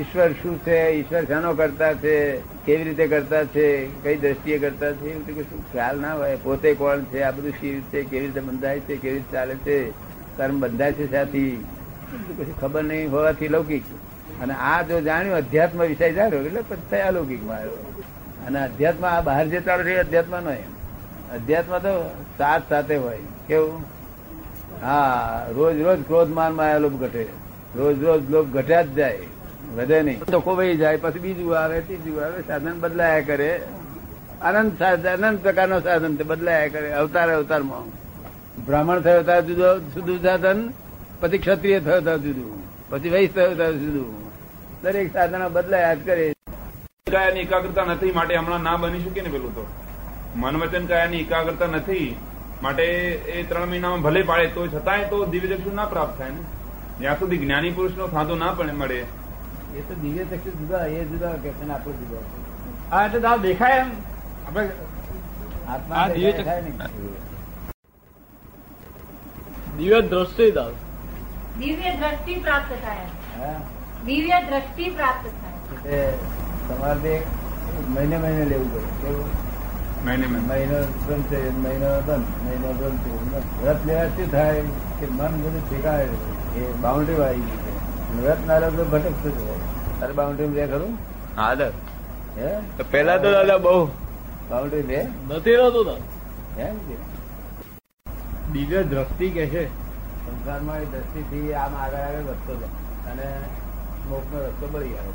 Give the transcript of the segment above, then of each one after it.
ઈશ્વર શું છે? ઈશ્વર શાનો કરતા છે? કેવી રીતે કરતા છે? કઈ દ્રષ્ટિએ કરતા છે? એવું કશું ખ્યાલ ના હોય. પોતે કોણ છે? આ બધું શી રીતે? કેવી રીતે બંધાય છે? કેવી રીતે ચાલે છે? કર્મ બંધાય છે સાથી? કશું ખબર નહીં હોવાથી લૌકિક. અને આ જો જાણ્યું, અધ્યાત્મ વિષય જાણ્યો, એટલે પછી અલૌકિકમાં આવ્યો. અને અધ્યાત્મ આ બહાર જે ચાલુ છે અધ્યાત્મ નો અધ્યાત્મ તો સાથ સાથે હોય. કેવું? હા, રોજ રોજ ક્રોધ માનમાં લોભ ઘટે. રોજ રોજ લોભ ઘટ્યા જ જાય. વધે નહીં. તો ખોવાઈ જાય, પછી બીજું આવે, ત્રીજું આવે, સાધન બદલાયા કરે. અનંત અનંત પ્રકારનો સાધન બદલાયા કરે, અવતાર, અવતારમાં. બ્રાહ્મણ થયો તાર જુદો જુદું સાધન, પછી ક્ષત્રિય થયો તાર જુદું, પછી વૈશ થયો તાર જુદું. દરેક સાધનો બદલાયા જ કરે. કાયાની એકાગ્રતા નથી માટે હમણાં ના બની શકે ને પેલું તો? મન વચન કાયાની એકાગ્રતા નથી માટે એ ત્રણ મહિનામાં ભલે પાડે તો છતાંય તો દિવ્ય ચક્ષુ ના પ્રાપ્ત થાય ને. જ્યાં સુધી જ્ઞાની પુરુષ નો થાતો ના પણ મળે એ તો દિવ્ય ચક્ષુ જુદા એ જુદા કે આપણું જુદા. હા એટલે દાદા દેખાય એમ. આપણે આત્મા દિવ્ય દેખાય નહીં. દિવ્ય દ્રષ્ટિ દાદા દિવ્ય દ્રષ્ટિ પ્રાપ્ત થાય. દિવ્ય દ્રષ્ટિ પ્રાપ્ત થાય. તમારે બે મહિને મહિને લેવું પડે. કેવું? મહિને મહિને. મહિનો બનશે મહિનો બંધ મહિનો બંધ વ્રત લેવા શું થાય? કે મન બધું ઠેકાય એ બાઉન્ડ્રી વાળી ગઈ છે વ્રત ના લો તો ભટકતું જ હોય તારે બાઉન્ડ્રી રે ખરું હા દાદા પેલા તો દાદા બહુ. બાઉન્ડ્રી રે નથી રહેતો દાદા એમ દ્રષ્ટિ કે છે? સંસારમાં એ દ્રષ્ટિથી આમ આગળ આગળ વધતો જાય. અને મોક્ષનો રસ્તો બળી આવે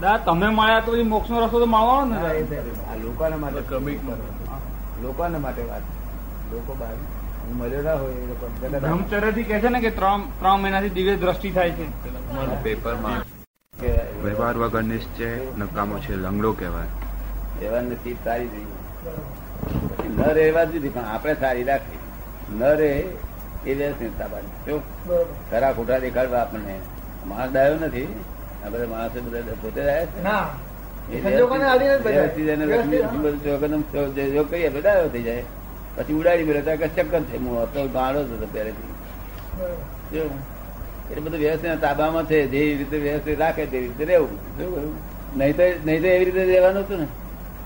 દા તમે મળ્યા તો એ મોક્ષનો રસ્તો તો માળવાનો ને આ લોકોને માટે ક્રમિક લોકોના માટે વાત. લોકો બહાર હું મળ્યો ના હોય એ લોકો બ્રહ્મચર્યથી કે છે ને કે ત્રણ ત્રણ મહિનાથી દિવ્ય દ્રષ્ટિ થાય છે. પેપરમાં. વ્યવહાર વગર નિશ્ચય નકામો છે લંગડો કહેવાય. એવા નથી સારી થઈ ન રહેવા જુદી પણ આપણે સારી રાખી. ન રહે એ વ્યવસ્થિતતા બાજુ ખરા ખોટા દેખાડવા આપણને. માણસ ડાયો નથી. આ બધા માણસો બધા પોતે રહ્યા છે. પછી ઉડાડી મેળવતા કે ચક્કર છે. હું હતો ગાળો જ હતો પહેલેથી. જો. એટલે બધું વ્યવસ્થિત તાબામાં છે જે રીતે વ્યવસ્થિત રાખે તે રીતે રહેવું. નહીં તો નહીં તો એવી રીતે રહેવાનું હતું ને.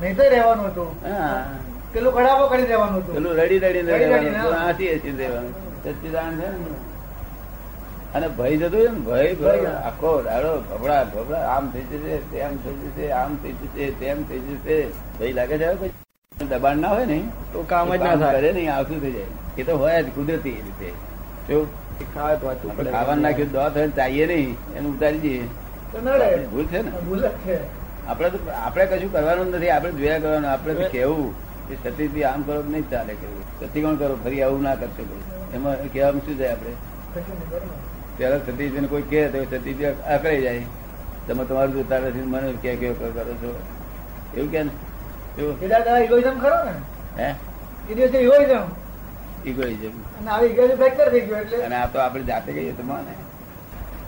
નહીં તો રહેવાનું હતું. હા. પેલું કડાવો કરી દેવાનું હતું. પેલું રડી રડીને રડી રહેવાનું હતું, હસી રહેવાનું સચ્ચિદાન છે ને. અને ભય જતો ને ભય ભય. આખો દાડો ભભડા ભભડા. આમ થઈ જશે તેમ થઈ જશે આમ થઈ જશે તેમ થઈ જશે. ભય લાગે છે પછી દબાણ ના હોય ને. તો કામ જ ના થાય. નહીં આવતું થઈ જાય. એ તો હોય જ કુદરતી રીતે. જો આપણે ખાવાનું નાખ્યું દો થઈને ચાહીએ નહીં એને ઉતારી દઈએ. ભૂલ છે ને? ભૂલ છે. આપણે તો આપડે કશું કરવાનું નથી આપડે જોયા કરવાનું આપડે તો કેવું કે સતીથી આમ કરો નહીં ચાલે કરવું સતી કરો? ફરી આવું ના કરશે એમાં કહેવામાં શું જાય આપડે. પેલા સતીશને કોઈ કહે તો સતીજી અકળાઈ જાય. તમે તમારું જોતા નથી મને કે કેવો કરો છો? એવું કે ને? એવું? એ ખરો ને? હે? એ egoism. ઇગોઇઝમ અને આ તો આપણે જાતે કહીએ તો માને.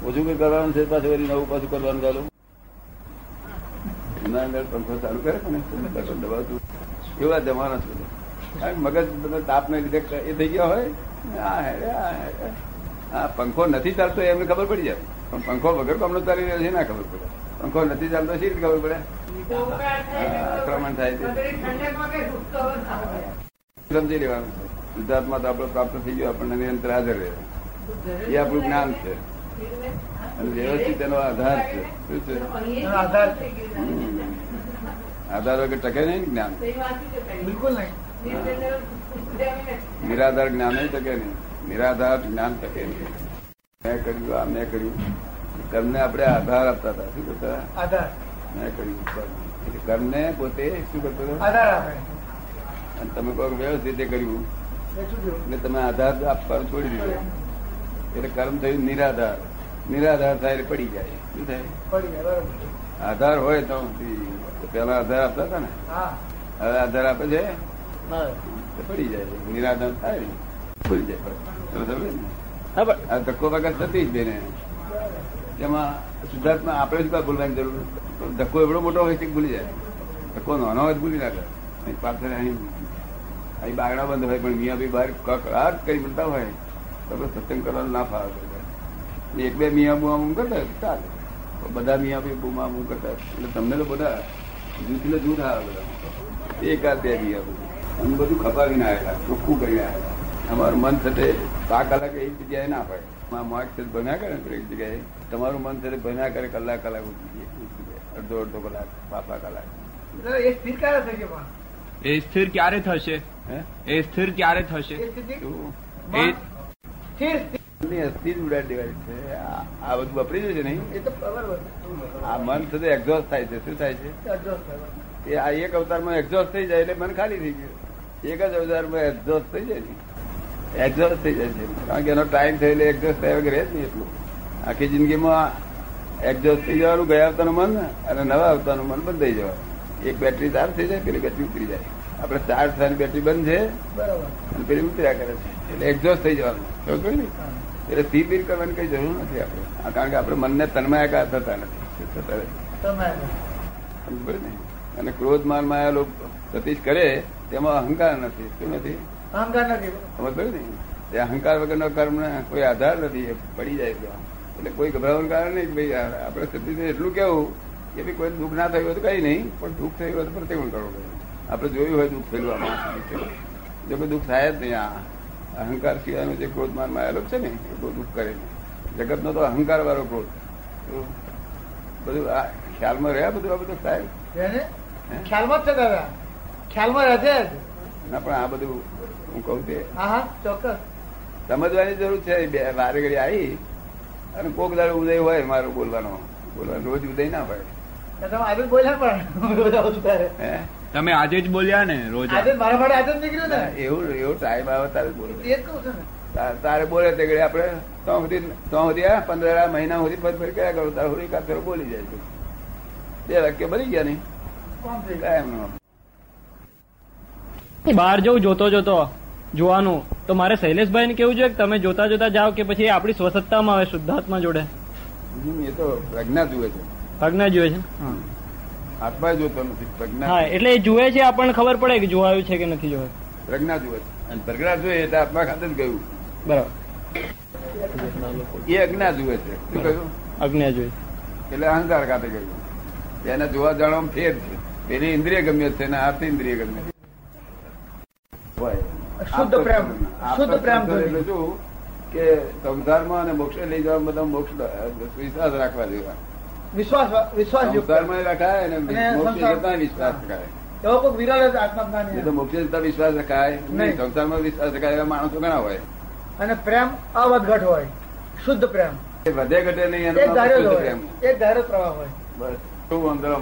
ઓછું કઈ કરવાનું છે પાછું વળી નવું પાછું કરવાનું ચાલુ. એના અંદર પંખો ચાલુ કરે ને દબાવતું એવા જમાના છે મગજ તાપને લીધે એ થઈ ગયા હોય. આ પંખો નથી ચાલતો એમને ખબર પડી જાય. પણ પંખો વગર કમનો ચાલી રહ્યો છે ના ખબર પડે. પંખો નથી ચાલતો શી રીતે ખબર પડે? આક્રમણ થાય છે. સમજી લેવાનું છે. શુદ્ધાત્મા તો આપણે પ્રાપ્ત થઈ ગયો આપણને નિરંતર હાજર રહે. એ આપણું જ્ઞાન છે. અને વ્યવસ્થિત એનો આધાર છે. શું છે? આધાર વગર ટકે નહીં જ્ઞાન? બિલકુલ નહીં. નિરાધાર જ્ઞાન નહીં ટકે નહીં. નિરાધાર જ્ઞાન ટકે નહીં. મેં કર્યું આ મેં કર્યું. કર્મને આપણે આધાર આપતા હતા. શું કરતા આધાર. મેં કર્યું. એટલે કર્મને પોતે શું કરતો આધાર આપે. અને તમે કોઈ વ્યવસ્થિત કર્યું? એટલે તમે આધાર આપવાનું છોડી દીધો. એટલે કર્મ થયું નિરાધાર. નિરાધાર થાય એટલે પડી જાય. શું થાય? પડી આધાર હોય તો પેલા આધાર આપતા હતા ને? હવે આધાર આપે છે? પડી જાય. નિરાધાર થાય. ભૂલી જાય આ ધક્કો વગર થતી જ બેને. તેમાં શુદ્ધાત્મા આપણે જ ભૂલવાની જરૂર ધક્કો એવડો મોટો હોય છે કે ભૂલી જાય? ધક્કો નાનો હોય ભૂલી નાખે પાછળ અહીં અહીં બાગડા બંધ હોય, પણ મિયા બી બહાર કકડાટ કરી બોલતા હોય, તો આપણે સત્સંગ કરવાનું ના ફાવે એક બે મિયા બુઆ આમ કરતા ચાલે. બધા મિયા ભાઈ બુમા બૂમ કરતા એટલે તમને તો બધા જૂથને જૂથ આવે બધા. એક આ બે મિયા બધું અમે બધું ખપાવીને આવેલા, ચોખ્ખું કરીને આવેલા. અમારું મન થતે આ કલાક એક જગ્યાએ ના પડે માર્ક છે ભણ્યા કરે ને એક જગ્યાએ. તમારું મન થતે ભણ્યા કરે, કલાક કલાક ઉઠી જાય. અડધો અડધો કલાક પાપા કલાક. એ સ્વીકાર થઈ ગયો એ સ્થિર ક્યારે થશે? હે? એ સ્થિર ક્યારે થશે? અસ્થિ ઉડાડી દેવાય છે. આ આ બધું વાપરી જશે છે નહીં? એ તો આ મન થતું એક્ઝોસ્ટ થાય છે. શું થાય છે? એ આ એક અવતારમાં એક્ઝોસ્ટ થઈ જાય એટલે મન ખાલી થઈ ગયું. એક જ અવતારમાં એક્ઝોસ્ટ થઈ જાય છે. એક્ઝોસ્ટ થઈ જાય છે. કારણ કે એનો ટાઈમ થયો એટલે એક્ઝોસ્ટ થયા વગર રહે જ નહીં એટલું. આખી જિંદગીમાં એક્ઝોસ્ટ થઈ જવાનું ગયા અવતારનું મન અને નવા અવતારનું મન બંધ થઈ જવાનું. એક બેટરી ચાર્જ થઈ જાય પેલી બેટરી ઉતરી જાય. આપણે ચાર્જ થવાની બેટરી બંધ છે બરાબર. અને પેલી ઉતર્યા કરે છે. એટલે એક્ઝોસ્ટ થઈ જવાનું. ખબર ને એટલે સ્થિર બીર કરવાની કઈ જરૂર નથી આપણે. કારણ કે આપણે મનને તન્માયાકાર થતા નથી. થતા ને? અને ક્રોધ માન માયા લોકો સતીશ કરે તેમાં અહંકાર નથી. શું નથી? અહંકાર નથી. સમજ ને? તે અહંકાર વગરનો કર્મ કોઈ આધાર નથી એ પડી જાય. એટલે કોઈ ગભરાવાનું કારણ નહીં કે ભાઈ આપણે સતીશ એટલું કેવું કે ભાઈ કોઈ દુઃખ ના થયું હોય તો કઈ નહીં પણ દુઃખ થયું હોય તો પ્રતિકોણ કરવું આપણે જોયું હોય દુઃખ થયેલું આમાં. જો કોઈ દુઃખ થાય જ નહીં આ અહંકાર સિવાયનો જે ક્રોધ માનમાં આવેલો છે ને એ બહુ દુઃખ કરે જગતનો તો અહંકાર વાળો ક્રોધ બધું આ ખ્યાલમાં રહ્યા બધું આ બધું સાહેબ? જેને ખ્યાલમાં જ છે દાદા ખ્યાલમાં રહે છે ના પણ આ બધું હું કહું તે. ચોક્કસ. સમજવાની જરૂર છે બે વારે ઘડી આવી. અને કોક દાડો ઉદય હોય મારો બોલવાનો. બોલવાનો રોજ ઉદય ના હોય. તમે આજે જ બોલ્યા ને રોજ? આજે મારા માટે આજે જ નીકળ્યું ને? એવું એવું ટાઈમ આવે તારે બોલે તારે બોલે તે ઘડી આપણે તો સુધી તો સુધી પંદર મહિના સુધી ફરી ફરી કર્યા કરો તારે સુધી કાતરો બોલી જાય છે. બે વાક્ય બની ગયા નહીં. બહાર જવું જોતો જોતો. જોવાનું. તો મારે શૈલેષભાઈ ને કેવું જોઈએ કે તમે જોતા જોતા જાઓ કે પછી આપણી સ્વસત્તામાં આવે શુદ્ધાત્મા જોડે? એ તો પ્રજ્ઞા જુએ છે. પ્રજ્ઞા જુએ છે? આત્મા જોતો નથી પ્રજ્ઞા હા એટલે એ જુએ છે આપણને ખબર પડે કે જોવાયું છે કે નથી જોવાયું. પ્રજ્ઞા જુએ છે. અને પ્રજ્ઞા જોઈએ એટલે આત્મા ખાતે જ ગયું. બરાબર. એ અજ્ઞા જુએ છે. શું કહ્યું? અજ્ઞા જોઈએ એટલે અહંકાર ખાતે ગયું. એને જોવા જાણવામાં ફેર છે. પેલી ઇન્દ્રિય ગમ્ય છે ને આર્થ ઇન્દ્રિય ગમ્ય છે. શુદ્ધ પ્રેમ. આ શુદ્ધ પ્રેમ એટલે શું? કે સંસારમાં અને મોક્ષે લઈ જવા બધા મોક્ષ વિશ્વાસ રાખવા જેવા. વિશ્વાસ વિશ્વાસ સંસારમાં રખાય અને મોક્ષે જતા વિશ્વાસ રખાય. એવો કોઈ વિરલ જ આત્મજ્ઞાની તો મોક્ષે જતા વિશ્વાસ રખાય. નહીં. સંસારમાં વિશ્વાસ રખાય એવા માણસો ઘણા હોય. અને પ્રેમ અવધઘટ હોય. શુદ્ધ પ્રેમ. એ વધે ઘટે નહીં એનું એક શુદ્ધ પ્રેમ. એક ધારો પ્રવાહ હોય. બસ શું અંદર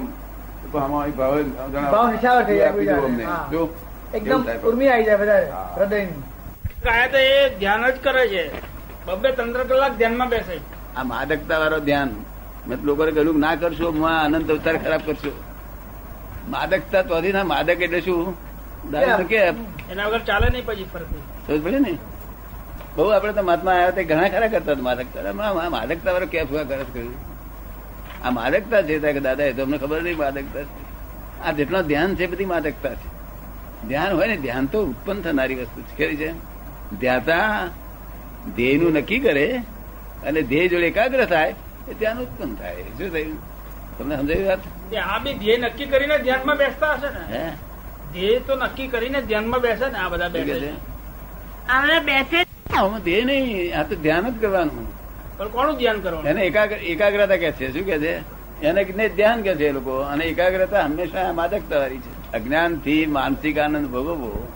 તો આમાં અહીં ભાવ. ભાવ નિશાળ થઈ જાય અમને. જો, એકદમ ઉર્મી આવી જાય વધારે હૃદયની. કાયા તો એ ધ્યાન જ કરે છે. બબે તંત્ર કલાક ધ્યાનમાં બેસે. આ માદકતા વાળો ધ્યાન. મેં લોકોને કહ્યું ના કરશો માં આનંદ અવતાર ખરાબ કરશો. માદકતા તો ના માદક એટલે શું? દારૂ કે એના વગર ચાલે નહીં પછી ફરતી. સમજ પડે ને? બહુ આપડે તો મહાત્મા આવ્યા તે ઘણા ખરા કરતા હતા માદકતા હમણાં માદકતા વાળો કેફ કરે છે કહ્યું આ માદકતા છે ત્યાં કે દાદા એ તો અમને ખબર નહીં માદકતા છે આ જેટલો ધ્યાન છે બધી માદકતા છે. ધ્યાન હોય ને ધ્યાન તો ઉત્પન્ન થનારી વસ્તુ છે. કેવી છે? ધ્યાતા ધ્યેયનું નક્કી કરે અને ધ્યેય જોડે એકાગ્ર થાય એ ધ્યાન ઉત્પન્ન થાય. શું થયું તમને સમજાવી વાત? આ બી ધ્યેય નક્કી કરીને ધ્યાનમાં બેસતા હશે ને? હે? ધ્યેય તો નક્કી કરીને ધ્યાનમાં બેસે ને આ બધા બેસે. છે? બેસે ધ્યેય નહીં. આ તો ધ્યાન જ કરવાનું. પણ કોનું ધ્યાન કરવાનું? એને એકાગ્ર એકાગ્રતા કે છે. શું કે છે? એને ધ્યાન કે છે એ લોકો. અને એકાગ્રતા હંમેશા માદકતા વાળી છે. અજ્ઞાનથી માનસિક આનંદ ભોગવવો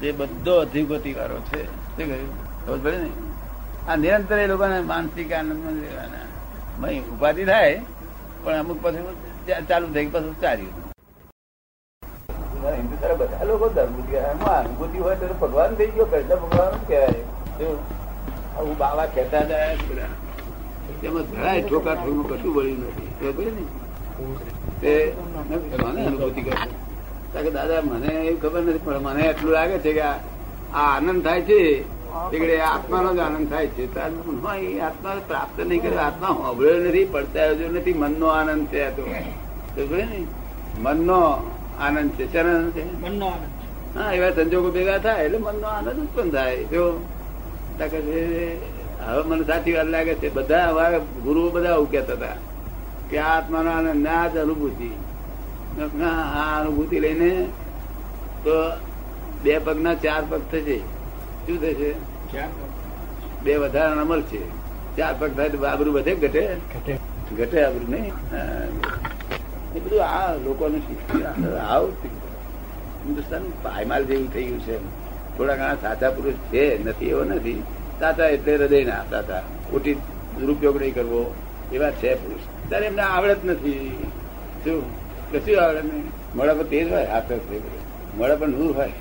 તે બધો અધિગતિ વાળો છે. શું કહ્યું? ખબર પડે ને? આ નિરંતર એ લોકોને માનસિક આનંદમાં રહેવાના. ઉપાધિ થાય પણ અમુક પછી ચાલુ થઈ પાછું ચાલ્યું. હિન્દુ તારા બધા લોકો એમાં અનુભૂતિ હોય તો ભગવાન થઈ ગયો કૃષ્ણ ભગવાન કહેવાય? આવું બાવા કહેતા હતા. તેમાં જરાય ઠોકા ઠોકનું કશું વળ્યું નથી. મને અનુભૂતિ કરે. કારણ કે દાદા મને એવું ખબર નથી પણ મને એટલું લાગે છે કે આ આનંદ થાય છે એટલે આત્માનો જ આનંદ થાય છે. આત્મા પ્રાપ્ત નહીં કર્યો. આત્મા હોબળ્યો નથી પડતા નથી. મનનો આનંદ છે આ તો. ને? મનનો આનંદ છે. શેનો આનંદ છે? મનનો આનંદ હા એવા સંજોગો ભેગા થાય એટલે મનનો આનંદ ઉત્પન્ન થાય. જો હવે મને સાચી વાત લાગે છે. બધા અમારા ગુરુઓ બધા આવું કહેતા હતા કે આ આત્માનો આનંદ આ જ અનુભૂતિ. આ અનુભૂતિ લઈને તો બે પગના ચાર પગ થશે. શું થશે બે વધારાના મળશે ચાર પગ થાય તો આબરું વધે ઘટે. ઘટે. આબરું નહીં? એ બધું આ લોકોનું આવું હિન્દુસ્તાન પાયમાલ જેવું થઈ ગયું છે. થોડા ઘણા સાચા પુરુષ છે નથી એવો નથી. સાચા એટલે હૃદય ના સાચા ખોટી દુરુપયોગ નહીં કરવો. એવા છે પુરુષ. ત્યારે એમને આવડત નથી. શું? કશું આવડત નહીં. મોડા પર તેજ હોય હાથ મોડા પર નૂર હોય?